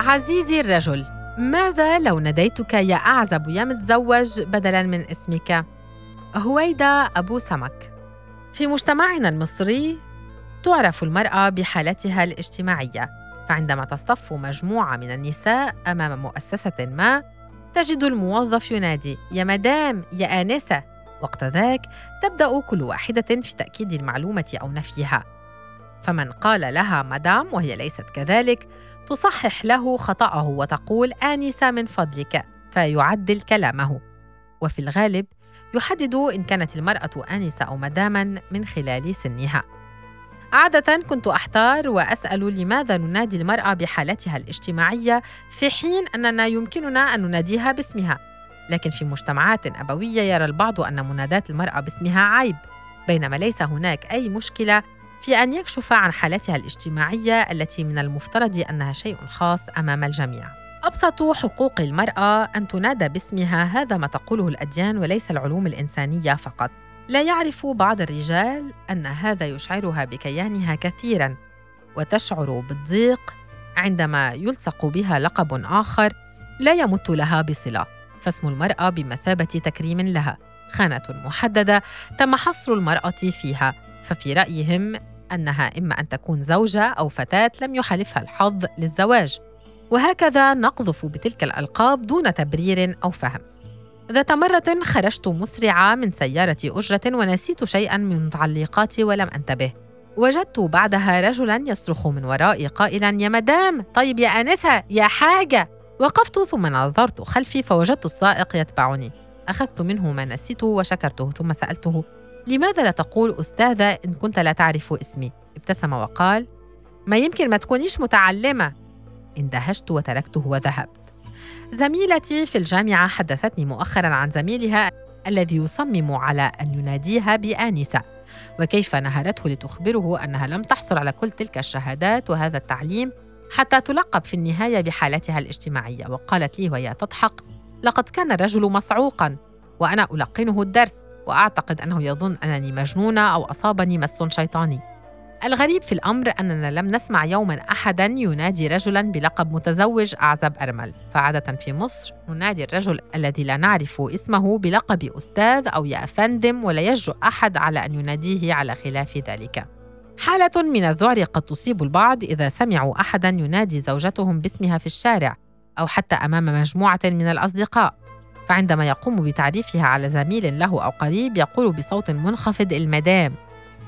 عزيزي الرجل ماذا لو ناديتك يا أعزب يا متزوج بدلاً من اسمك؟ هويدا أبو سمك. في مجتمعنا المصري تعرف المرأة بحالتها الاجتماعية فعندما تصطف مجموعة من النساء أمام مؤسسة ما تجد الموظف ينادي يا مدام يا آنسة. وقت ذاك تبدأ كل واحدة في تأكيد المعلومة أو نفيها. فمن قال لها مدام وهي ليست كذلك تصحح له خطأه وتقول آنسة من فضلك فيعدل كلامه. وفي الغالب يحدد إن كانت المرأة آنسة أو مداما من خلال سنها. عادة كنت أحتار وأسأل لماذا ننادي المرأة بحالتها الاجتماعية في حين أننا يمكننا أن نناديها باسمها. لكن في مجتمعات أبوية يرى البعض أن مناداة المرأة باسمها عيب بينما ليس هناك أي مشكلة في أن يكشف عن حالتها الاجتماعية التي من المفترض أنها شيء خاص أمام الجميع. أبسط حقوق المرأة أن تنادى باسمها هذا ما تقوله الأديان وليس العلوم الإنسانية فقط. لا يعرف بعض الرجال أن هذا يشعرها بكيانها كثيراً وتشعر بالضيق عندما يلصق بها لقب آخر لا يمت لها بصلة، فاسم المرأة بمثابة تكريم لها، خانة محددة تم حصر المرأة فيها، ففي رأيهم أنها إما أن تكون زوجة أو فتاة لم يحالفها الحظ للزواج وهكذا نقذف بتلك الألقاب دون تبرير أو فهم. ذات مرة خرجت مسرعة من سيارة أجرة ونسيت شيئا من المتعلقات ولم أنتبه. وجدت بعدها رجلا يصرخ من ورائي قائلا يا مدام! طيب يا آنسة! يا حاجة! وقفت ثم نظرت خلفي فوجدت السائق يتبعني. أخذت منه ما نسيته وشكرته ثم سألته لماذا لا تقول أستاذة إن كنت لا تعرف اسمي؟ ابتسم وقال ما يمكن ما تكونيش متعلمة. اندهشت وتركته وذهبت. زميلتي في الجامعة حدثتني مؤخرا عن زميلها الذي يصمم على أن يناديها بآنسة وكيف نهرته لتخبره أنها لم تحصل على كل تلك الشهادات وهذا التعليم حتى تلقب في النهاية بحالتها الاجتماعية. وقالت لي وهي تضحك لقد كان الرجل مصعوقا وأنا ألقنه الدرس. وأعتقد أنه يظن أنني مجنونة أو أصابني مس شيطاني. الغريب في الأمر أننا لم نسمع يوما أحدا ينادي رجلا بلقب متزوج أعزب أرمل. فعادة في مصر ننادي الرجل الذي لا نعرف اسمه بلقب أستاذ أو يا أفندم ولا يجرؤ أحد على أن يناديه على خلاف ذلك. حالة من الذعر قد تصيب البعض إذا سمعوا أحدا ينادي زوجتهم باسمها في الشارع أو حتى أمام مجموعة من الأصدقاء. فعندما يقوم بتعريفها على زميل له أو قريب يقول بصوت منخفض المدام.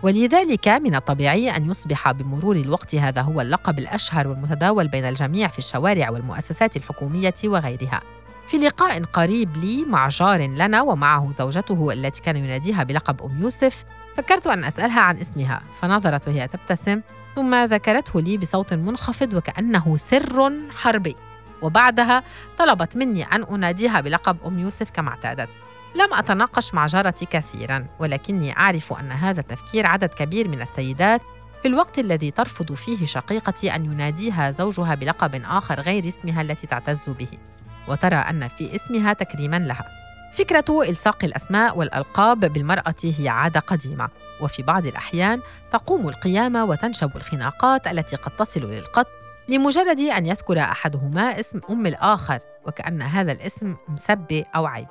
ولذلك من الطبيعي أن يصبح بمرور الوقت هذا هو اللقب الأشهر والمتداول بين الجميع في الشوارع والمؤسسات الحكومية وغيرها. في لقاء قريب لي مع جار لنا ومعه زوجته التي كان يناديها بلقب أم يوسف فكرت أن أسألها عن اسمها فنظرت وهي تبتسم ثم ذكرته لي بصوت منخفض وكأنه سر حربي. وبعدها طلبت مني أن أناديها بلقب أم يوسف كما اعتادت. لم أتناقش مع جارتي كثيرا ولكني أعرف أن هذا تفكير عدد كبير من السيدات في الوقت الذي ترفض فيه شقيقتي أن يناديها زوجها بلقب آخر غير اسمها التي تعتز به وترى أن في اسمها تكريما لها. فكرة إلصاق الأسماء والألقاب بالمرأة هي عادة قديمة وفي بعض الأحيان تقوم القيامة وتنشب الخناقات التي قد تصل للقتل لمجرد أن يذكر أحدهما اسم أم الآخر وكأن هذا الاسم مسبة أو عيب.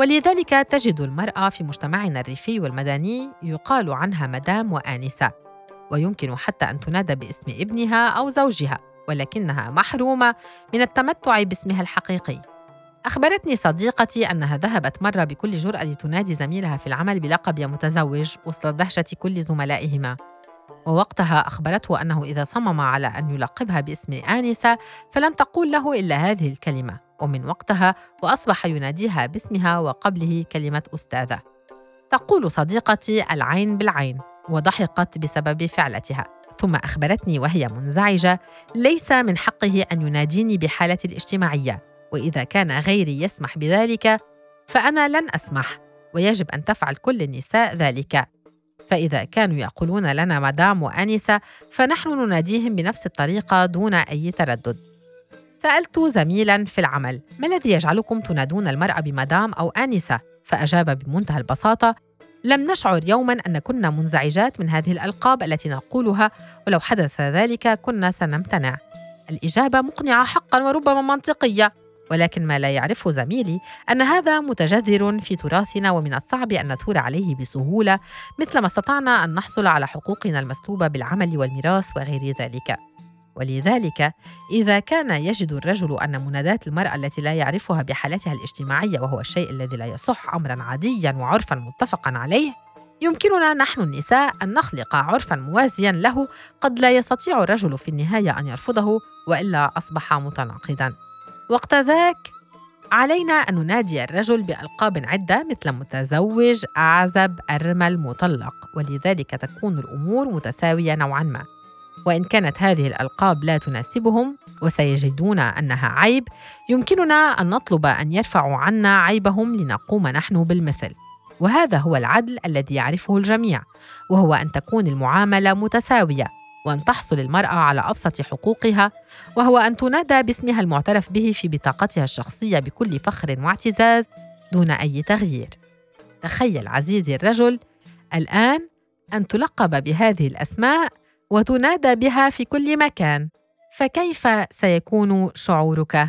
ولذلك تجد المرأة في مجتمعنا الريفي والمدني يقال عنها مدام وآنسة ويمكن حتى أن تنادى باسم ابنها أو زوجها ولكنها محرومة من التمتع باسمها الحقيقي. أخبرتني صديقتي أنها ذهبت مرة بكل جرأة لتنادي زميلها في العمل بلقب يا متزوج وسط دهشة كل زملائهما. ووقتها أخبرته أنه إذا صمم على أن يلقبها باسم آنسة فلن تقول له إلا هذه الكلمة ومن وقتها وأصبح يناديها باسمها وقبله كلمة أستاذة. تقول صديقتي العين بالعين وضحكت بسبب فعلتها. ثم أخبرتني وهي منزعجة ليس من حقه أن يناديني بحالتي الاجتماعية وإذا كان غيري يسمح بذلك فأنا لن أسمح ويجب أن تفعل كل النساء ذلك. فإذا كانوا يقولون لنا مدام وأنسة فنحن نناديهم بنفس الطريقة دون أي تردد. سألت زميلا في العمل ما الذي يجعلكم تنادون المرأة بمدام أو آنسة؟ فأجاب بمنتهى البساطة لم نشعر يوما أن كنا منزعجات من هذه الألقاب التي نقولها ولو حدث ذلك كنا سنمتنع. الإجابة مقنعة حقا وربما منطقية. ولكن ما لا يعرفه زميلي أن هذا متجذر في تراثنا ومن الصعب أن نثور عليه بسهولة مثل ما استطعنا أن نحصل على حقوقنا المسلوبة بالعمل والميراث وغير ذلك. ولذلك إذا كان يجد الرجل أن منادات المرأة التي لا يعرفها بحالتها الاجتماعية وهو الشيء الذي لا يصح أمرا عاديا وعرفا متفقا عليه يمكننا نحن النساء أن نخلق عرفا موازيا له قد لا يستطيع الرجل في النهاية أن يرفضه وإلا أصبح متناقضا. وقت ذاك علينا أن ننادي الرجل بألقاب عدة مثل متزوج، أعزب، أرمل، مطلق، ولذلك تكون الأمور متساوية نوعا ما. وإن كانت هذه الألقاب لا تناسبهم وسيجدون أنها عيب، يمكننا أن نطلب أن يرفعوا عنا عيبهم لنقوم نحن بالمثل. وهذا هو العدل الذي يعرفه الجميع، وهو أن تكون المعاملة متساوية وأن تحصل المرأة على أبسط حقوقها وهو أن تنادى باسمها المعترف به في بطاقتها الشخصية بكل فخر واعتزاز دون أي تغيير. تخيل عزيزي الرجل الآن أن تلقب بهذه الأسماء وتنادى بها في كل مكان، فكيف سيكون شعورك؟